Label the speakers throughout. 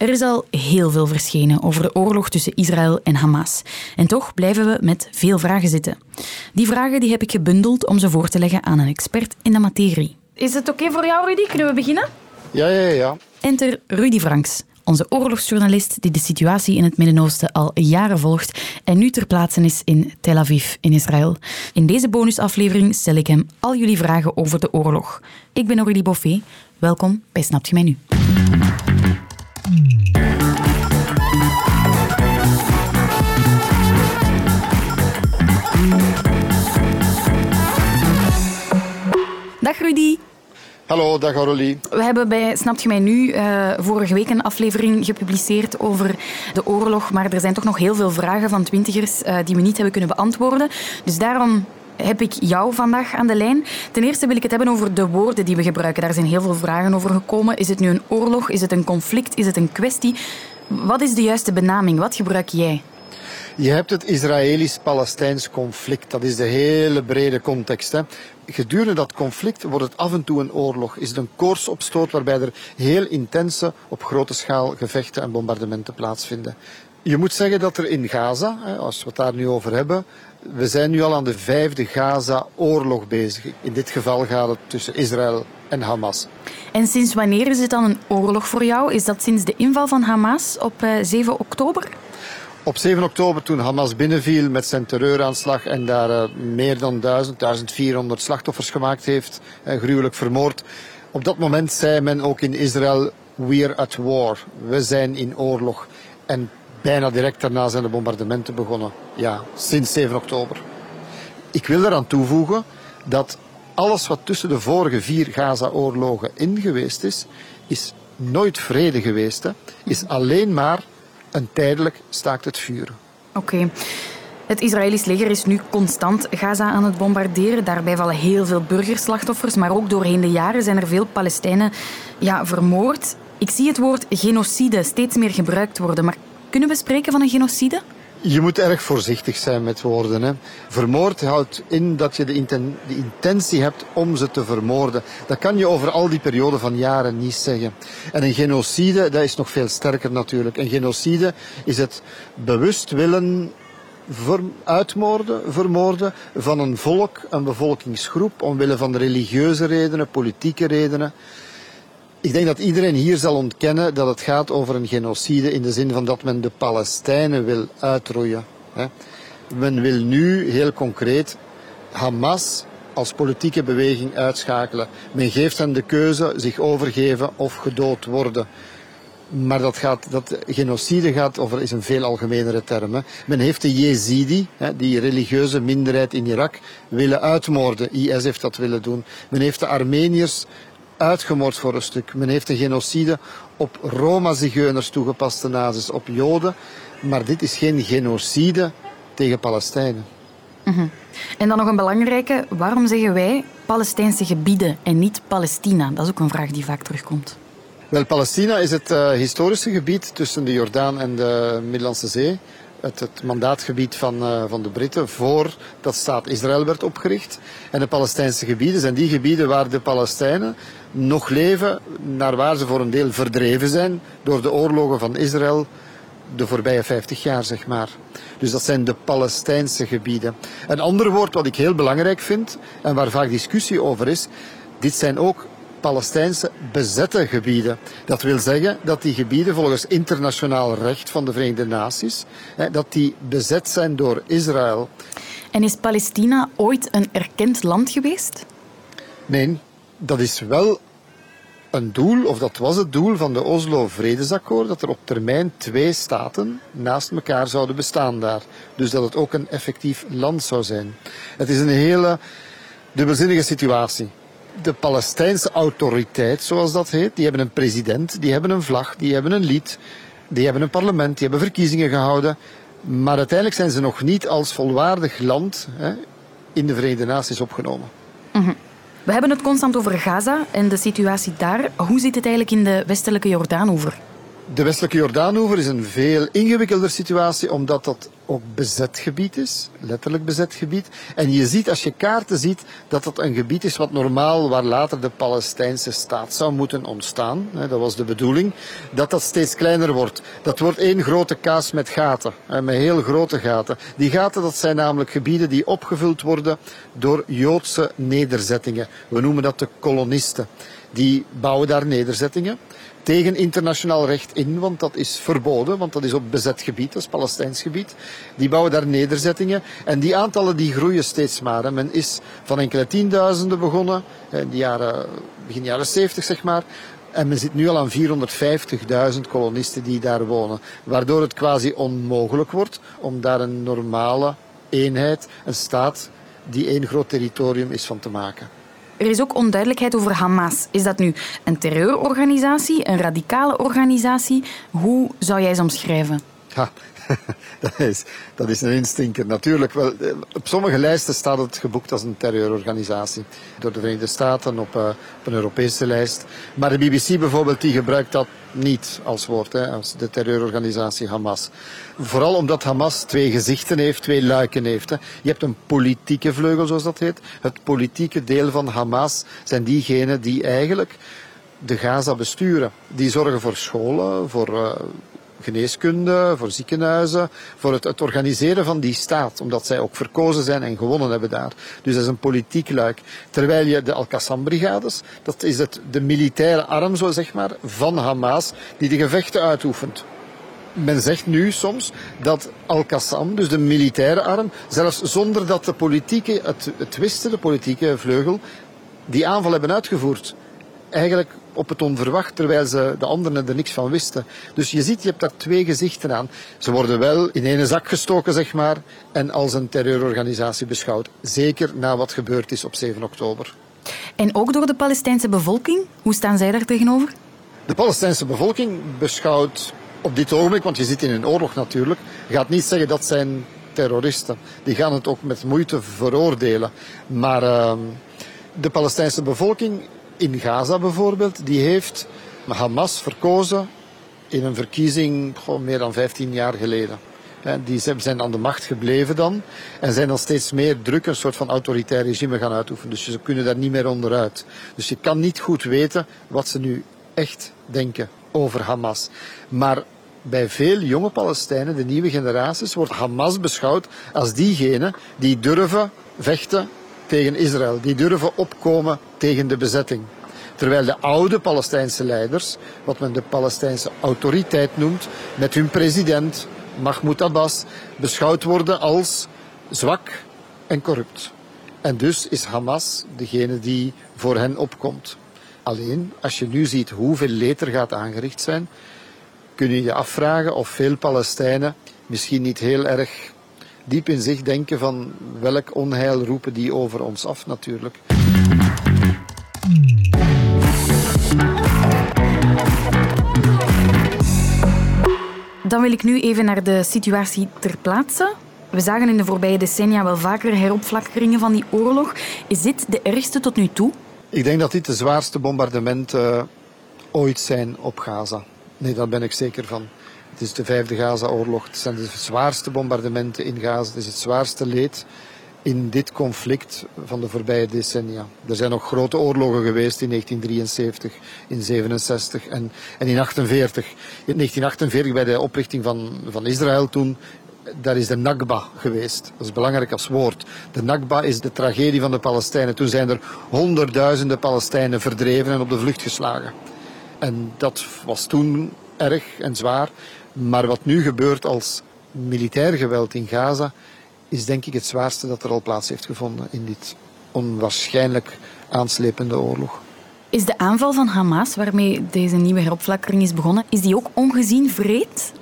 Speaker 1: Er is al heel veel verschenen over de oorlog tussen Israël en Hamas. En toch blijven we met veel vragen zitten. Die vragen die heb ik gebundeld om ze voor te leggen aan een expert in de materie. Is het oké voor jou, Rudy? Kunnen we beginnen?
Speaker 2: Ja, ja, ja.
Speaker 1: Enter Rudy Franks, onze oorlogsjournalist die de situatie in het Midden-Oosten al jaren volgt en nu ter plaatse is in Tel Aviv in Israël. In deze bonusaflevering stel ik hem al jullie vragen over de oorlog. Ik ben Aurélie Boffet. Welkom bij Snapt je mij nu? Dag Rudy.
Speaker 2: Hallo, dag Aurélie.
Speaker 1: We hebben bij Snapt je mij nu uh, vorige week een aflevering gepubliceerd over de oorlog, maar er zijn toch nog heel veel vragen van twintigers uh, die we niet hebben kunnen beantwoorden. Dus daarom heb ik jou vandaag aan de lijn. Ten eerste wil ik het hebben over de woorden die we gebruiken. Daar zijn heel veel vragen over gekomen. Is het nu een oorlog? Is het een conflict? Is het een kwestie? Wat is de juiste benaming? Wat gebruik jij?
Speaker 2: Je hebt het Israëlisch-Palestijns conflict. Dat is de hele brede context. Hè. Gedurende dat conflict wordt het af en toe een oorlog. Is het een koortsopstoot waarbij er heel intense, op grote schaal gevechten en bombardementen plaatsvinden. Je moet zeggen dat er in Gaza, als we het daar nu over hebben, we zijn nu al aan de vijfde Gaza-oorlog bezig. In dit geval gaat het tussen Israël en Hamas.
Speaker 1: En sinds wanneer is het dan een oorlog voor jou? Is dat sinds de inval van Hamas op 7 eh, oktober?
Speaker 2: Op 7 oktober, toen Hamas binnenviel met zijn terreuraanslag en daar uh, meer dan 1000, 1400 slachtoffers gemaakt heeft, uh, gruwelijk vermoord. Op dat moment zei men ook in Israël, we're at war. We zijn in oorlog. En bijna direct daarna zijn de bombardementen begonnen. Ja, sinds 7 oktober. Ik wil eraan toevoegen dat alles wat tussen de vorige vier Gaza-oorlogen in geweest is, is nooit vrede geweest. Hè. Is alleen maar een tijdelijk staakt het vuren.
Speaker 1: Oké. Het Israëlisch leger is nu constant Gaza aan het bombarderen. Daarbij vallen heel veel burgerslachtoffers, maar ook doorheen de jaren zijn er veel Palestijnen ja, vermoord. Ik zie het woord genocide steeds meer gebruikt worden, maar kunnen we spreken van een genocide?
Speaker 2: Je moet erg voorzichtig zijn met woorden. Hè. Vermoord houdt in dat je de, inten de, intentie hebt om ze te vermoorden. Dat kan je over al die periode van jaren niet zeggen. En een genocide, dat is nog veel sterker natuurlijk. Een genocide is het bewust willen uitmoorden, vermoorden van een volk, een bevolkingsgroep, omwille van religieuze redenen, politieke redenen. Ik denk dat iedereen hier zal ontkennen dat het gaat over een genocide in de zin van dat men de Palestijnen wil uitroeien. Men wil nu heel concreet Hamas als politieke beweging uitschakelen. Men geeft hen de keuze zich overgeven of gedood worden. Maar dat, gaat, dat genocide gaat over is een veel algemenere term. Hè. Men heeft de Jezidi, hè, die religieuze minderheid in Irak, willen uitmoorden. IS heeft dat willen doen. Men heeft de Armeniërs uitgemoord voor een stuk. Men heeft een genocide op Roma-zigeuners toegepast, de nazis, op Joden. Maar dit is geen genocide tegen Palestijnen.
Speaker 1: Mhm. En dan nog een belangrijke. Waarom zeggen wij Palestijnse gebieden en niet Palestina? Dat is ook een vraag die vaak terugkomt.
Speaker 2: Wel, Palestina is het uh, historische gebied tussen de Jordaan en de Middellandse Zee het, het mandaatgebied van, uh, van de Britten voor dat staat Israël werd opgericht. En de Palestijnse gebieden zijn die gebieden waar de Palestijnen nog leven, naar waar ze voor een deel verdreven zijn door de oorlogen van Israël de voorbije 50 jaar, zeg maar. Dus dat zijn de Palestijnse gebieden. Een ander woord wat ik heel belangrijk vind en waar vaak discussie over is, dit zijn ook Palestijnse bezette gebieden. Dat wil zeggen dat die gebieden volgens internationaal recht van de Verenigde Naties, dat die bezet zijn door Israël.
Speaker 1: En is Palestina ooit een erkend land geweest?
Speaker 2: Nee, dat is wel een doel, of dat was het doel van de Oslo-vredesakkoord, dat er op termijn twee staten naast elkaar zouden bestaan daar. Dus dat het ook een effectief land zou zijn. Het is een hele dubbelzinnige situatie de Palestijnse autoriteit, zoals dat heet, die hebben een president, die hebben een vlag, die hebben een lied, die hebben een parlement, die hebben verkiezingen gehouden. Maar uiteindelijk zijn ze nog niet als volwaardig land hè, in de Verenigde Naties opgenomen.
Speaker 1: Mhm. We hebben het constant over Gaza en de situatie daar. Hoe zit het eigenlijk in de westelijke Jordaanoever?
Speaker 2: De westelijke Jordaanoever is een veel ingewikkelder situatie, omdat dat ook bezet gebied is, letterlijk bezet gebied. En je ziet als je kaarten ziet dat dat een gebied is wat normaal, waar later de Palestijnse staat zou moeten ontstaan. Dat was de bedoeling. Dat dat steeds kleiner wordt. Dat wordt één grote kaas met gaten, met heel grote gaten. Die gaten dat zijn namelijk gebieden die opgevuld worden door Joodse nederzettingen. We noemen dat de kolonisten. Die bouwen daar nederzettingen tegen internationaal recht in, want dat is verboden, want dat is op bezet gebied, dat is Palestijns gebied. Die bouwen daar nederzettingen en die aantallen die groeien steeds maar. Men is van enkele tienduizenden begonnen, in de jaren, begin jaren 70 zeg maar, en men zit nu al aan 450.000 kolonisten die daar wonen. Waardoor het quasi onmogelijk wordt om daar een normale eenheid, een staat, die één groot territorium is van te maken.
Speaker 1: Er is ook onduidelijkheid over Hamas. Is dat nu een terreurorganisatie, een radicale organisatie? Hoe zou jij ze omschrijven?
Speaker 2: dat, is, dat is een instinker. Natuurlijk, wel, eh, op sommige lijsten staat het geboekt als een terreurorganisatie. Door de Verenigde Staten op, uh, op een Europese lijst. Maar de BBC bijvoorbeeld, die gebruikt dat niet als woord, hè, als de terreurorganisatie Hamas. Vooral omdat Hamas twee gezichten heeft, twee luiken heeft. Hè. Je hebt een politieke vleugel, zoals dat heet. Het politieke deel van Hamas zijn diegenen die eigenlijk de Gaza besturen. Die zorgen voor scholen, voor uh, geneeskunde, voor ziekenhuizen, voor het, het, organiseren van die staat. Omdat zij ook verkozen zijn en gewonnen hebben daar. Dus dat is een politiek luik. Terwijl je de Al-Qassam-brigades, dat is het, de militaire arm, zo zeg maar, van Hamas, die de gevechten uitoefent. Men zegt nu soms dat Al-Qassam, dus de militaire arm, zelfs zonder dat de politieke, het, het wisten, de politieke vleugel, die aanval hebben uitgevoerd. Eigenlijk op het onverwacht, terwijl ze de anderen er niks van wisten. Dus je ziet, je hebt daar twee gezichten aan. Ze worden wel in ene zak gestoken, zeg maar, en als een terreurorganisatie beschouwd. Zeker na wat gebeurd is op 7 oktober.
Speaker 1: En ook door de Palestijnse bevolking? Hoe staan zij daar tegenover?
Speaker 2: De Palestijnse bevolking beschouwt op dit ogenblik, want je zit in een oorlog natuurlijk, gaat niet zeggen dat zijn terroristen. Die gaan het ook met moeite veroordelen. Maar uh, de Palestijnse bevolking in Gaza bijvoorbeeld, die heeft Hamas verkozen in een verkiezing meer dan 15 jaar geleden. Die zijn aan de macht gebleven dan en zijn dan steeds meer druk een soort van autoritair regime gaan uitoefenen. Dus ze kunnen daar niet meer onderuit. Dus je kan niet goed weten wat ze nu echt denken over Hamas. Maar bij veel jonge Palestijnen, de nieuwe generaties, wordt Hamas beschouwd als diegene die durven vechten tegen Israël. Die durven opkomen tegen de bezetting. Terwijl de oude Palestijnse leiders, wat men de Palestijnse autoriteit noemt, met hun president Mahmoud Abbas, beschouwd worden als zwak en corrupt. En dus is Hamas degene die voor hen opkomt. Alleen, als je nu ziet hoeveel leed er gaat aangericht zijn, kun je je afvragen of veel Palestijnen misschien niet heel erg diep in zich denken van welk onheil roepen die over ons af natuurlijk.
Speaker 1: Dan wil ik nu even naar de situatie ter plaatse. We zagen in de voorbije decennia wel vaker heropflakkeringen van die oorlog. Is dit de ergste tot nu toe?
Speaker 2: Ik denk dat dit de zwaarste bombardementen uh, ooit zijn op Gaza. Nee, daar ben ik zeker van. Het is de vijfde Gaza-oorlog. Het zijn de zwaarste bombardementen in Gaza. Het is het zwaarste leed in dit conflict van de voorbije decennia. Er zijn nog grote oorlogen geweest in 1973, in 67 en, en in 48. In 1948 bij de oprichting van, van Israël toen daar is de Nakba geweest. Dat is belangrijk als woord. De Nakba is de tragedie van de Palestijnen. Toen zijn er honderdduizenden Palestijnen verdreven en op de vlucht geslagen. En dat was toen erg en zwaar. Maar wat nu gebeurt als militair geweld in Gaza, is denk ik het zwaarste dat er al plaats heeft gevonden in dit onwaarschijnlijk aanslepende oorlog.
Speaker 1: Is de aanval van Hamas, waarmee deze nieuwe heropflakkering is begonnen, is die ook ongezien vreed?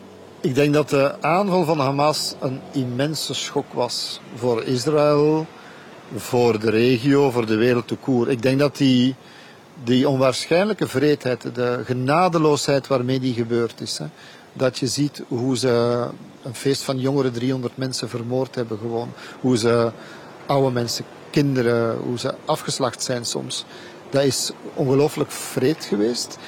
Speaker 2: Ik denk dat de aanval van Hamas een immense schok was voor Israël, voor de regio, voor de wereld toekoer. Ik denk dat die, die onwaarschijnlijke vreedheid, de genadeloosheid waarmee die gebeurd is, hè, dat je ziet hoe ze een feest van jongeren 300 mensen vermoord hebben gewoon. Hoe ze oude mensen, kinderen, hoe ze afgeslacht zijn soms. Dat is ongelooflijk vreed geweest.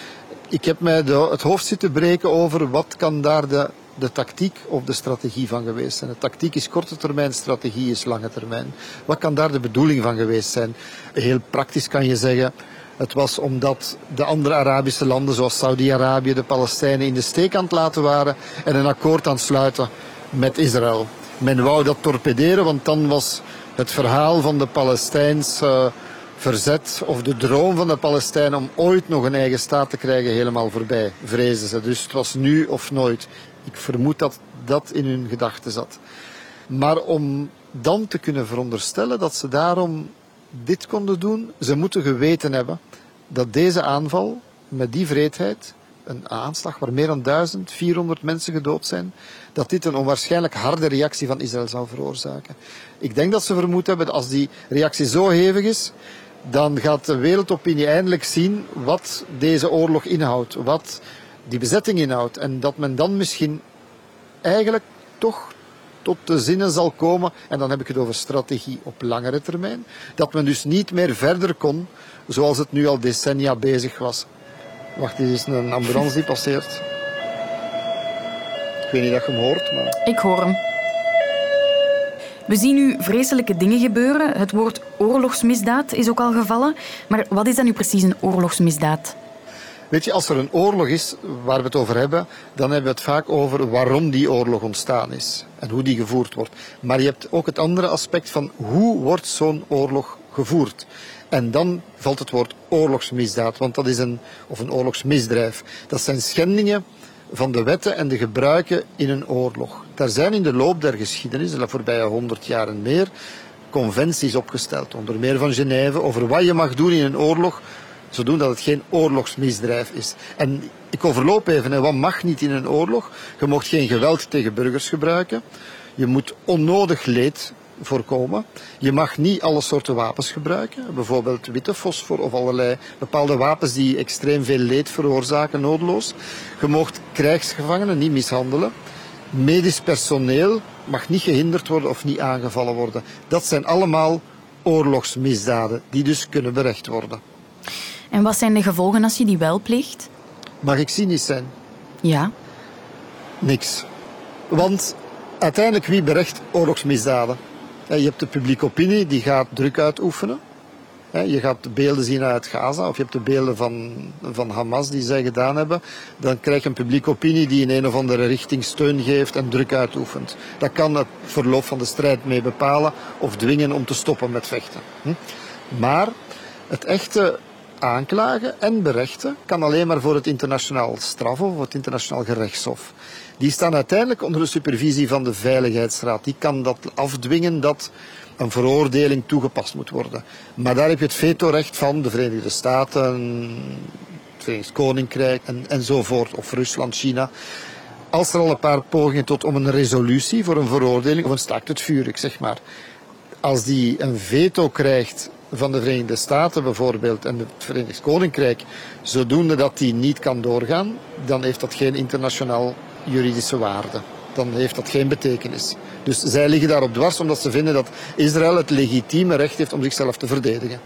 Speaker 2: Ik heb mij het hoofd zitten breken over wat kan daar de, de tactiek of de strategie van geweest zijn. De tactiek is korte termijn, strategie is lange termijn. Wat kan daar de bedoeling van geweest zijn? Heel praktisch kan je zeggen, het was omdat de andere Arabische landen, zoals Saudi-Arabië, de Palestijnen in de steek aan het laten waren en een akkoord aan het sluiten met Israël. Men wou dat torpederen, want dan was het verhaal van de Palestijnse verzet of de droom van de Palestijnen om ooit nog een eigen staat te krijgen helemaal voorbij, vrezen ze. Dus het was nu of nooit. Ik vermoed dat dat in hun gedachten zat. Maar om dan te kunnen veronderstellen dat ze daarom dit konden doen, ze moeten geweten hebben dat deze aanval met die vreedheid, een aanslag waar meer dan 1400 mensen gedood zijn, dat dit een onwaarschijnlijk harde reactie van Israël zou veroorzaken. Ik denk dat ze vermoed hebben dat als die reactie zo hevig is, dan gaat de wereldopinie eindelijk zien wat deze oorlog inhoudt, wat die bezetting inhoudt. En dat men dan misschien eigenlijk toch tot de zinnen zal komen, en dan heb ik het over strategie op langere termijn, dat men dus niet meer verder kon zoals het nu al decennia bezig was. Wacht, dit is een ambulance die passeert. Ik weet niet of je hem hoort, maar...
Speaker 1: Ik hoor hem. We zien nu vreselijke dingen gebeuren. Het woord oorlogsmisdaad is ook al gevallen. Maar wat is dan nu precies een oorlogsmisdaad?
Speaker 2: Weet je, als er een oorlog is waar we het over hebben, dan hebben we het vaak over waarom die oorlog ontstaan is en hoe die gevoerd wordt. Maar je hebt ook het andere aspect van hoe wordt zo'n oorlog gevoerd. En dan valt het woord oorlogsmisdaad, want dat is een, of een oorlogsmisdrijf. Dat zijn schendingen van de wetten en de gebruiken in een oorlog. Daar zijn in de loop der geschiedenis, de voorbije honderd jaar en meer, conventies opgesteld, onder meer van Genève, over wat je mag doen in een oorlog, zodat het geen oorlogsmisdrijf is. En ik overloop even, hè, wat mag niet in een oorlog? Je mag geen geweld tegen burgers gebruiken. Je moet onnodig leed voorkomen. Je mag niet alle soorten wapens gebruiken, bijvoorbeeld witte fosfor of allerlei bepaalde wapens die extreem veel leed veroorzaken, noodloos. Je mag krijgsgevangenen niet mishandelen. Medisch personeel mag niet gehinderd worden of niet aangevallen worden. Dat zijn allemaal oorlogsmisdaden die dus kunnen berecht worden.
Speaker 1: En wat zijn de gevolgen als je die wel pleegt?
Speaker 2: Mag ik cynisch zijn?
Speaker 1: Ja.
Speaker 2: Niks. Want uiteindelijk wie berecht oorlogsmisdaden? Je hebt de publieke opinie die gaat druk uitoefenen. Je gaat de beelden zien uit Gaza, of je hebt de beelden van, van Hamas die zij gedaan hebben. Dan krijg je een publieke opinie die in een of andere richting steun geeft en druk uitoefent. Dat kan het verloop van de strijd mee bepalen of dwingen om te stoppen met vechten. Hm? Maar het echte aanklagen en berechten kan alleen maar voor het internationaal strafhof of het internationaal gerechtshof. Die staan uiteindelijk onder de supervisie van de Veiligheidsraad. Die kan dat afdwingen dat een veroordeling toegepast moet worden. Maar daar heb je het vetorecht van de Verenigde Staten, het Verenigd Koninkrijk en, enzovoort, of Rusland, China. Als er al een paar pogingen tot om een resolutie voor een veroordeling of een staakt het vuur, zeg maar. Als die een veto krijgt van de Verenigde Staten bijvoorbeeld en het Verenigd Koninkrijk, zodoende dat die niet kan doorgaan, dan heeft dat geen internationaal juridische waarde. Dan heeft dat geen betekenis. Dus zij liggen daarop dwars omdat ze vinden dat Israël het legitieme recht heeft om zichzelf te verdedigen.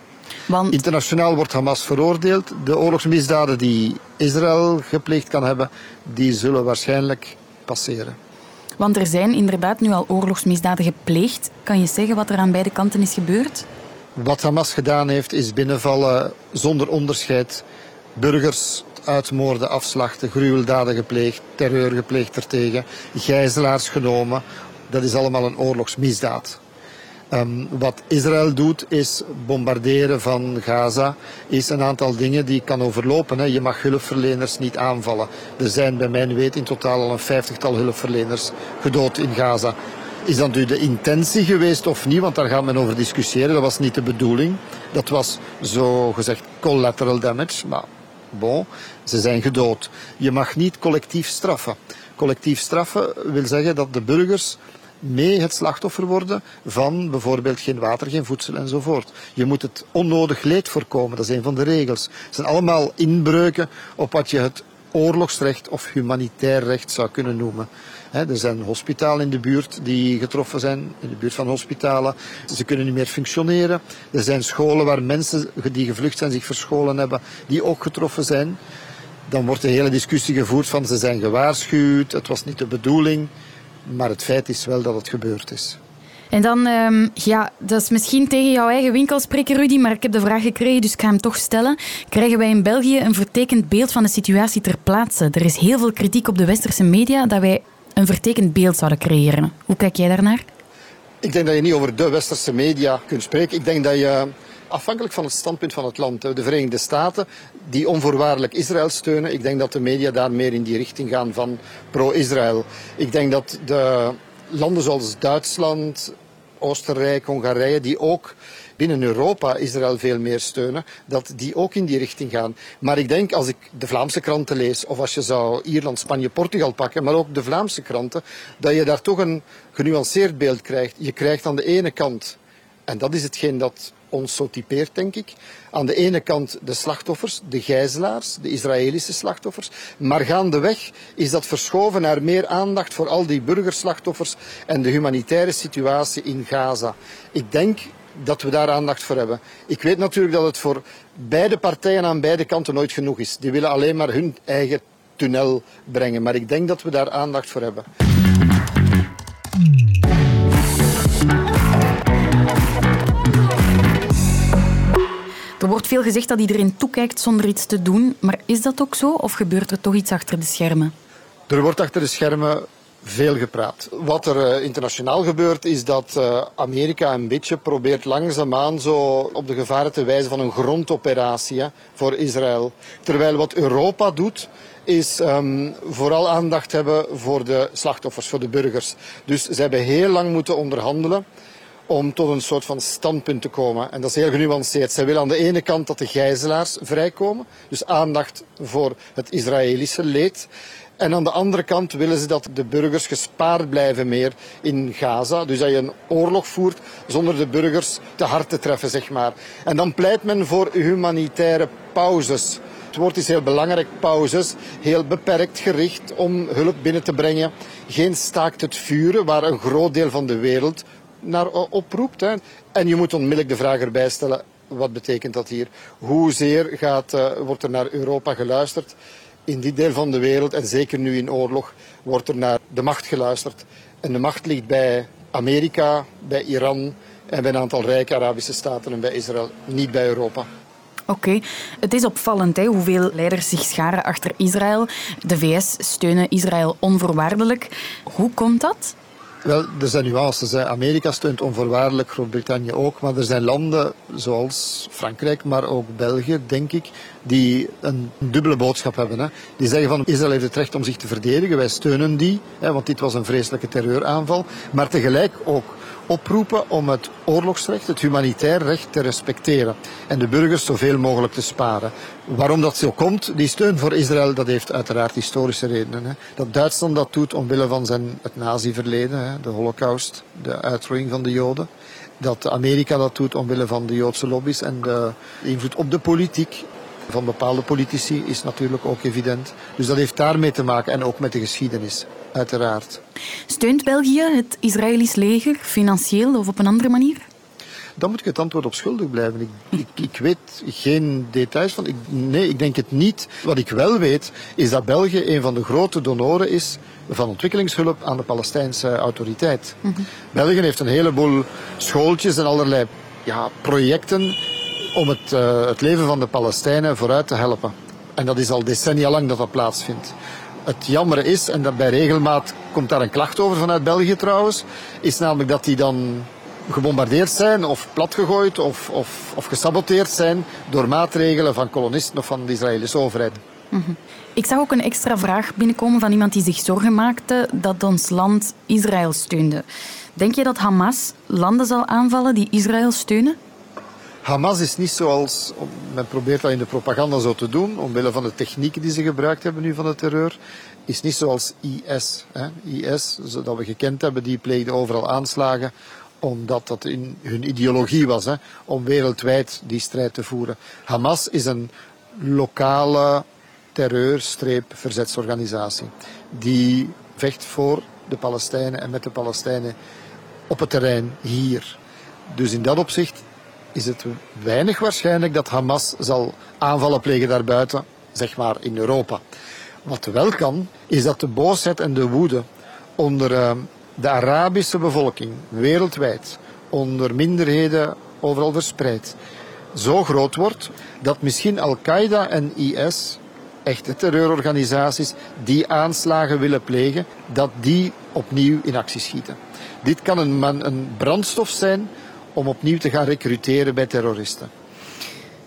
Speaker 2: Want... Internationaal wordt Hamas veroordeeld. De oorlogsmisdaden die Israël gepleegd kan hebben, die zullen waarschijnlijk passeren.
Speaker 1: Want er zijn inderdaad nu al oorlogsmisdaden gepleegd. Kan je zeggen wat er aan beide kanten is gebeurd?
Speaker 2: Wat Hamas gedaan heeft, is binnenvallen zonder onderscheid burgers uitmoorden, afslachten, gruweldaden gepleegd, terreur gepleegd ertegen, gijzelaars genomen. Dat is allemaal een oorlogsmisdaad. Um, wat Israël doet is bombarderen van Gaza, is een aantal dingen die kan overlopen. Hè. Je mag hulpverleners niet aanvallen. Er zijn bij mijn weet in totaal al een vijftigtal hulpverleners gedood in Gaza. Is dat nu de intentie geweest of niet? Want daar gaat men over discussiëren. Dat was niet de bedoeling. Dat was zo gezegd collateral damage. Maar bon, ze zijn gedood. Je mag niet collectief straffen. Collectief straffen wil zeggen dat de burgers mee het slachtoffer worden van bijvoorbeeld geen water, geen voedsel enzovoort. Je moet het onnodig leed voorkomen, dat is een van de regels. Het zijn allemaal inbreuken op wat je het oorlogsrecht of humanitair recht zou kunnen noemen. er zijn hospitalen in de buurt die getroffen zijn, in de buurt van hospitalen. Ze kunnen niet meer functioneren. Er zijn scholen waar mensen die gevlucht zijn zich verscholen hebben, die ook getroffen zijn. dan wordt de hele discussie gevoerd van ze zijn gewaarschuwd, het was niet de bedoeling. Maar het feit is wel dat het gebeurd is.
Speaker 1: En dan, um, ja, dat is misschien tegen jouw eigen winkel spreken, Rudy, maar ik heb de vraag gekregen, dus ik ga hem toch stellen. Krijgen wij in België een vertekend beeld van de situatie ter plaatse? Er is heel veel kritiek op de westerse media dat wij een vertekend beeld zouden creëren. Hoe kijk jij daarnaar?
Speaker 2: Ik denk dat je niet over de westerse media kunt spreken. Ik denk dat je afhankelijk van het standpunt van het land. De Verenigde Staten, die onvoorwaardelijk Israël steunen, ik denk dat de media daar meer in die richting gaan van pro-Israël. Ik denk dat de landen zoals Duitsland, Oostenrijk, Hongarije, die ook binnen Europa Israël veel meer steunen, dat die ook in die richting gaan. Maar ik denk, als ik de Vlaamse kranten lees, of als je zou Ierland, Spanje, Portugal pakken, maar ook de Vlaamse kranten, dat je daar toch een genuanceerd beeld krijgt. Je krijgt aan de ene kant, en dat is hetgeen dat ons denk ik. Aan de ene kant de slachtoffers, de gijzelaars, de Israëlische slachtoffers. Maar gaandeweg is dat verschoven naar meer aandacht voor al die burgerslachtoffers en de humanitaire situatie in Gaza. Ik denk dat we daar aandacht voor hebben. Ik weet natuurlijk dat het voor beide partijen aan beide kanten nooit genoeg is. Die willen alleen maar hun eigen tunnel brengen. Maar ik denk dat we daar aandacht voor hebben.
Speaker 1: Er wordt veel gezegd dat iedereen toekijkt zonder iets te doen. Maar is dat ook zo of gebeurt er toch iets achter de schermen?
Speaker 2: Er wordt achter de schermen veel gepraat. Wat er eh, internationaal gebeurt is dat uh, Amerika een beetje probeert langzaamaan zo op de gevaren te wijzen van een grondoperatie voor Israël. Terwijl wat Europa doet is um, vooral aandacht hebben voor de slachtoffers, voor de burgers. Dus ze hebben heel lang moeten onderhandelen om tot een soort van standpunt te komen. En dat is heel genuanceerd. Zij willen aan de ene kant dat de gijzelaars vrijkomen, dus aandacht voor het Israëlische leed. En aan de andere kant willen ze dat de burgers gespaard blijven meer in Gaza. Dus dat je een oorlog voert zonder de burgers te hard te treffen, zeg maar. En dan pleit men voor humanitaire pauzes. Het woord is heel belangrijk, pauzes. Heel beperkt gericht om hulp binnen te brengen. Geen staakt het vuren, waar een groot deel van de wereld naar oproept. Hè. En je moet onmiddellijk de vraag erbij stellen, wat betekent dat hier? Hoezeer gaat, uh, wordt er naar Europa geluisterd? In die deel van de wereld, en zeker nu in oorlog, wordt er naar de macht geluisterd. En de macht ligt bij Amerika, bij Iran en bij een aantal rijke Arabische staten en bij Israël, niet bij Europa.
Speaker 1: Oké, het is opvallend hè, hoeveel leiders zich scharen achter Israël. De VS steunen Israël onvoorwaardelijk. Hoe komt dat?
Speaker 2: Wel, er zijn nuances. Amerika steunt onvoorwaardelijk, Groot-Brittannië ook. Maar er zijn landen zoals Frankrijk, maar ook België, denk ik, die een dubbele boodschap hebben. Hè. Die zeggen van Israël heeft het recht om zich te verdedigen, wij steunen die, hè, want dit was een vreselijke terreuraanval. Maar tegelijk ook oproepen om het oorlogsrecht, het humanitair recht te respecteren en de burgers zoveel mogelijk te sparen. Waarom dat zo komt, die steun voor Israël, dat heeft uiteraard historische redenen. Hè. Dat Duitsland dat doet omwille van zijn, het nazi-verleden, de holocaust, de uitroeiing van de Joden. Dat Amerika dat doet omwille van de Joodse lobby's en de invloed op de politiek van bepaalde politici is natuurlijk ook evident. Dus dat heeft daarmee te maken en ook met de geschiedenis, uiteraard.
Speaker 1: Steunt België het Israëlisch leger financieel of op een andere manier?
Speaker 2: Dan moet ik het antwoord op schuldig blijven. Ik, ik, ik, weet geen details van. Ik, nee, ik denk het niet. Wat ik wel weet, is dat België een van de grote donoren is van ontwikkelingshulp aan de Palestijnse autoriteit. Mm België heeft een heleboel schooltjes en allerlei ja, projecten om het, uh, het leven van de Palestijnen vooruit te helpen. En dat is al decennia lang dat dat plaatsvindt. Het jammer is, en dat bij regelmaat komt daar een klacht over vanuit België trouwens, is namelijk dat die dan gebombardeerd zijn of platgegooid of, of, of gesaboteerd zijn door maatregelen van kolonisten of van de Israëlische overheid.
Speaker 1: Mhm. Ik zag ook een extra vraag binnenkomen van iemand die zich zorgen maakte dat ons land Israël steunde. Denk je dat Hamas landen zal aanvallen die Israël steunen?
Speaker 2: Hamas is niet zoals, men probeert dat in de propaganda zo te doen, omwille van de technieken die ze gebruikt hebben nu van de terreur, is niet zoals IS. Hè. IS, dat we gekend hebben, die pleegde overal aanslagen omdat dat in hun ideologie was, hè, om wereldwijd die strijd te voeren. Hamas is een lokale terreur-verzetsorganisatie die vecht voor de Palestijnen en met de Palestijnen op het terrein hier. Dus in dat opzicht is het weinig waarschijnlijk dat Hamas zal aanvallen plegen daarbuiten zeg maar, in Europa. Wat wel kan, is dat de boosheid en de woede onder uh, de Arabische bevolking wereldwijd, onder minderheden overal verspreid, zo groot wordt dat misschien Al-Qaeda en IS, echte terreurorganisaties, die aanslagen willen plegen, dat die opnieuw in actie schieten. Dit kan een, een brandstof zijn om opnieuw te gaan recruteren bij terroristen.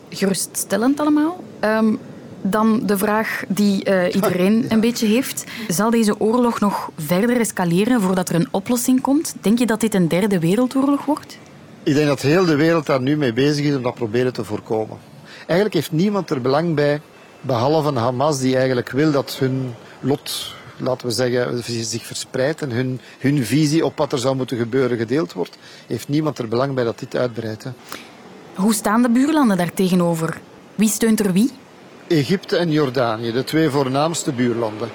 Speaker 1: Geruststellend allemaal. Um, dan de vraag die uh, iedereen een beetje heeft. Zal deze oorlog nog verder escaleren voordat er een oplossing komt? Denk je dat dit een derde wereldoorlog wordt?
Speaker 2: Ik denk dat heel de wereld daar nu mee bezig is om dat proberen te voorkomen. Eigenlijk heeft niemand er belang bij, behalve Hamas, die eigenlijk wil dat hun lot, laten we zeggen, zich verspreidt en hun, hun visie op wat er zou moeten gebeuren gedeeld wordt. Heeft niemand er belang bij dat dit uitbreidt. Hè.
Speaker 1: Hoe staan de buurlanden daar tegenover? Wie steunt er wie?
Speaker 2: Egypte en Jordanië, de twee voornaamste buurlanden,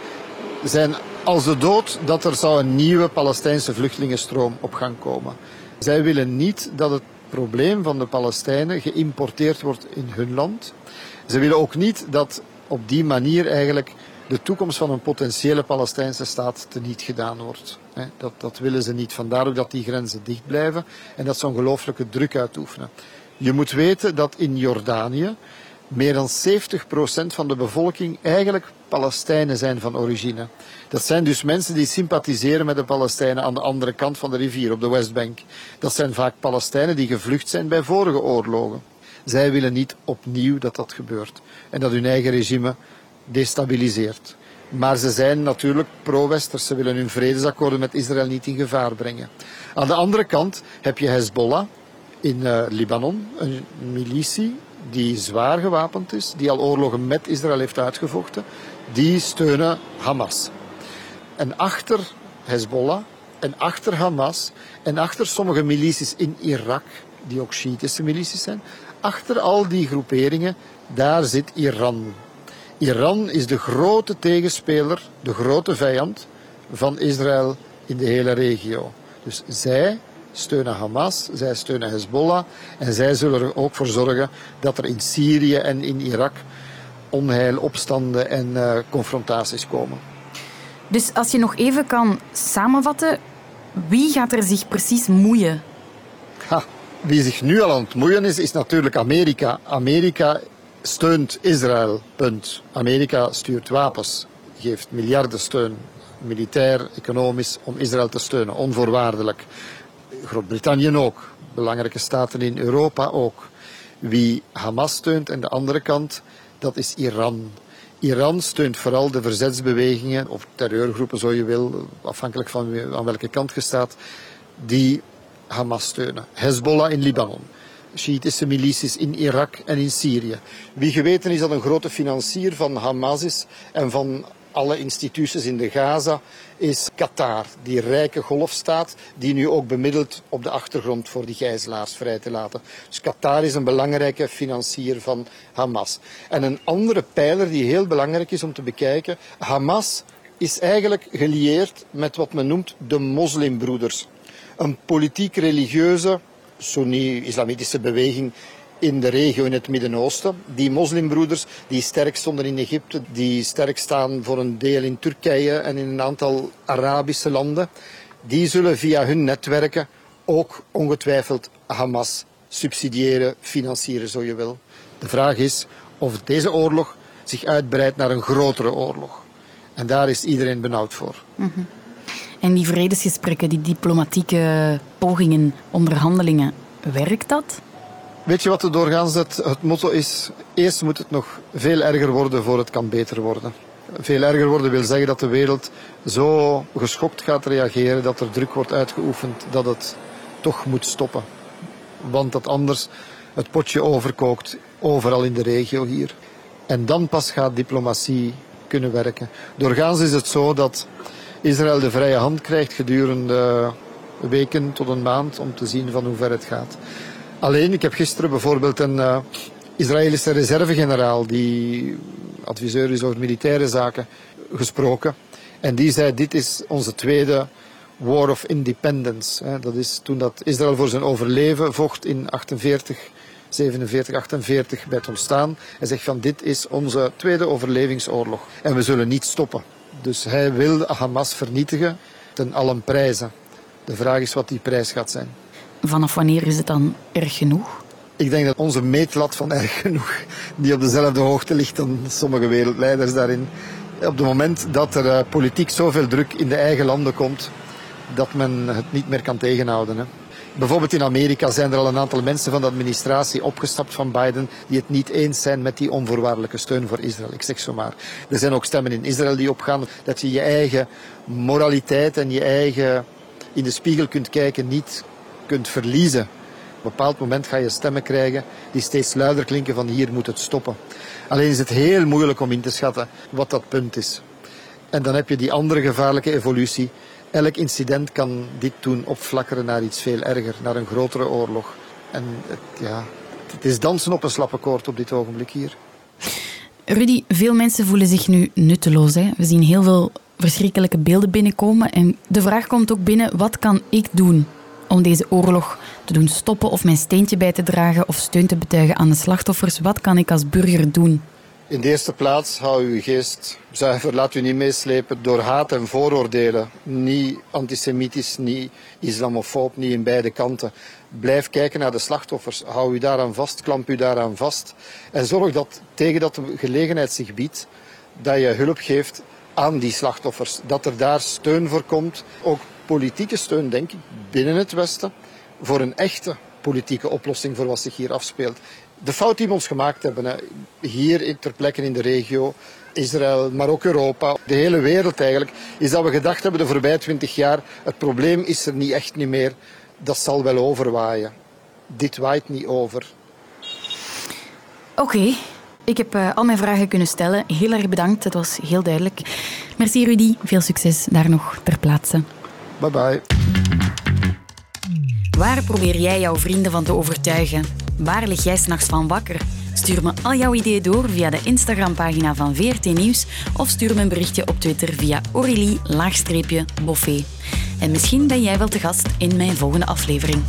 Speaker 2: zijn als de dood dat er zou een nieuwe Palestijnse vluchtelingenstroom op gang komen. Zij willen niet dat het probleem van de Palestijnen geïmporteerd wordt in hun land. Ze willen ook niet dat op die manier eigenlijk de toekomst van een potentiële Palestijnse staat teniet gedaan wordt. Dat, dat willen ze niet. Vandaar ook dat die grenzen dicht blijven en dat ze ongelooflijke druk uitoefenen. Je moet weten dat in Jordanië meer dan 70% van de bevolking eigenlijk Palestijnen zijn van origine. Dat zijn dus mensen die sympathiseren met de Palestijnen aan de andere kant van de rivier, op de Westbank. Dat zijn vaak Palestijnen die gevlucht zijn bij vorige oorlogen. Zij willen niet opnieuw dat dat gebeurt en dat hun eigen regime destabiliseert. Maar ze zijn natuurlijk pro-westers. Ze willen hun vredesakkoorden met Israël niet in gevaar brengen. Aan de andere kant heb je Hezbollah in uh, Libanon, een militie die zwaar gewapend is, die al oorlogen met Israël heeft uitgevochten, die steunen Hamas. En achter Hezbollah en achter Hamas en achter sommige milities in Irak, die ook Shiïtische milities zijn, achter al die groeperingen, daar zit Iran. Iran is de grote tegenspeler, de grote vijand van Israël in de hele regio. Dus zij steunen Hamas, zij steunen Hezbollah en zij zullen er ook voor zorgen dat er in Syrië en in Irak onheil, opstanden en uh, confrontaties komen.
Speaker 1: Dus als je nog even kan samenvatten, wie gaat er zich precies moeien?
Speaker 2: Ha, wie zich nu al aan het moeien is, is natuurlijk Amerika. Amerika steunt Israël, punt. Amerika stuurt wapens, geeft miljarden steun, militair, economisch, om Israël te steunen, onvoorwaardelijk. Groot-Brittannië ook, belangrijke staten in Europa ook. Wie Hamas steunt aan de andere kant, dat is Iran. Iran steunt vooral de verzetsbewegingen, of terreurgroepen zo je wil, afhankelijk van aan welke kant je staat, die Hamas steunen. Hezbollah in Libanon. Shiïtische milities in Irak en in Syrië. Wie geweten is dat een grote financier van Hamas is en van alle instituties in de Gaza is Qatar, die rijke golfstaat die nu ook bemiddelt op de achtergrond voor die gijzelaars vrij te laten. Dus Qatar is een belangrijke financier van Hamas. En een andere pijler die heel belangrijk is om te bekijken, Hamas is eigenlijk gelieerd met wat men noemt de moslimbroeders. Een politiek-religieuze, Sunni-islamitische beweging in de regio in het Midden-Oosten. Die moslimbroeders die sterk stonden in Egypte, die sterk staan voor een deel in Turkije en in een aantal Arabische landen, die zullen via hun netwerken ook ongetwijfeld Hamas subsidiëren, financieren, zo je wil. De vraag is of deze oorlog zich uitbreidt naar een grotere oorlog. En daar is iedereen benauwd voor. Mm
Speaker 1: En die vredesgesprekken, die diplomatieke pogingen, onderhandelingen, werkt dat?
Speaker 2: Weet je wat er doorgaans het, het motto is? Eerst moet het nog veel erger worden voor het kan beter worden. Veel erger worden wil zeggen dat de wereld zo geschokt gaat reageren, dat er druk wordt uitgeoefend, dat het toch moet stoppen. Want dat anders het potje overkookt, overal in de regio hier. En dan pas gaat diplomatie kunnen werken. Doorgaans is het zo dat Israël de vrije hand krijgt gedurende weken tot een maand om te zien van hoe ver het gaat. Alleen, ik heb gisteren bijvoorbeeld een uh, Israëlische reservegeneraal, die adviseur is over militaire zaken, gesproken. En die zei, dit is onze tweede War of Independence. Dat is toen dat Israël voor zijn overleven vocht in 48 47, 48 bij het ontstaan. Hij zegt van dit is onze tweede overlevingsoorlog en we zullen niet stoppen. Dus hij wil Hamas vernietigen ten allen prijzen. De vraag is wat die prijs gaat zijn.
Speaker 1: Vanaf wanneer is het dan erg genoeg?
Speaker 2: Ik denk dat onze meetlat van erg genoeg, die op dezelfde hoogte ligt dan sommige wereldleiders daarin. Op het moment dat er uh, politiek zoveel druk in de eigen landen komt, dat men het niet meer kan tegenhouden. Hè. Bijvoorbeeld in Amerika zijn er al een aantal mensen van de administratie opgestapt van Biden die het niet eens zijn met die onvoorwaardelijke steun voor Israël. Ik zeg zo maar. Er zijn ook stemmen in Israël die opgaan dat je je eigen moraliteit en je eigen in de spiegel kunt kijken niet kunt verliezen. Op een bepaald moment ga je stemmen krijgen die steeds luider klinken van hier moet het stoppen. Alleen is het heel moeilijk om in te schatten wat dat punt is. En dan heb je die andere gevaarlijke evolutie elk incident kan dit doen opflakkeren naar iets veel erger, naar een grotere oorlog. En het, ja, het is dansen op een slappe koord op dit ogenblik hier.
Speaker 1: Rudy, veel mensen voelen zich nu nutteloos. Hè? We zien heel veel verschrikkelijke beelden binnenkomen. En de vraag komt ook binnen: wat kan ik doen om deze oorlog te doen stoppen of mijn steentje bij te dragen of steun te betuigen aan de slachtoffers? Wat kan ik als burger doen?
Speaker 2: In de eerste plaats, hou uw geest zuiver. Laat u niet meeslepen door haat en vooroordelen. Niet antisemitisch, niet islamofoob, niet in beide kanten. Blijf kijken naar de slachtoffers. Hou u daaraan vast, klamp u daaraan vast. En zorg dat tegen dat de gelegenheid zich biedt, dat je hulp geeft aan die slachtoffers. Dat er daar steun voor komt. Ook politieke steun, denk ik, binnen het Westen. Voor een echte politieke oplossing voor wat zich hier afspeelt de fout die we ons gemaakt hebben, hier ter plekke in de regio, Israël, maar ook Europa, de hele wereld eigenlijk, is dat we gedacht hebben de voorbije twintig jaar, het probleem is er niet echt niet meer, dat zal wel overwaaien. Dit waait niet over.
Speaker 1: Oké, ik heb uh, al mijn vragen kunnen stellen. Heel erg bedankt, het was heel duidelijk. Merci Rudy, veel succes daar nog ter plaatse.
Speaker 2: Bye bye.
Speaker 1: Waar probeer jij jouw vrienden van te overtuigen? Waar lig jij s'nachts van wakker? Stuur me al jouw ideeën door via de Instagram-pagina van VRT Nieuws of stuur me een berichtje op Twitter via Aurélie-Boffé. En misschien ben jij wel te gast in mijn volgende aflevering.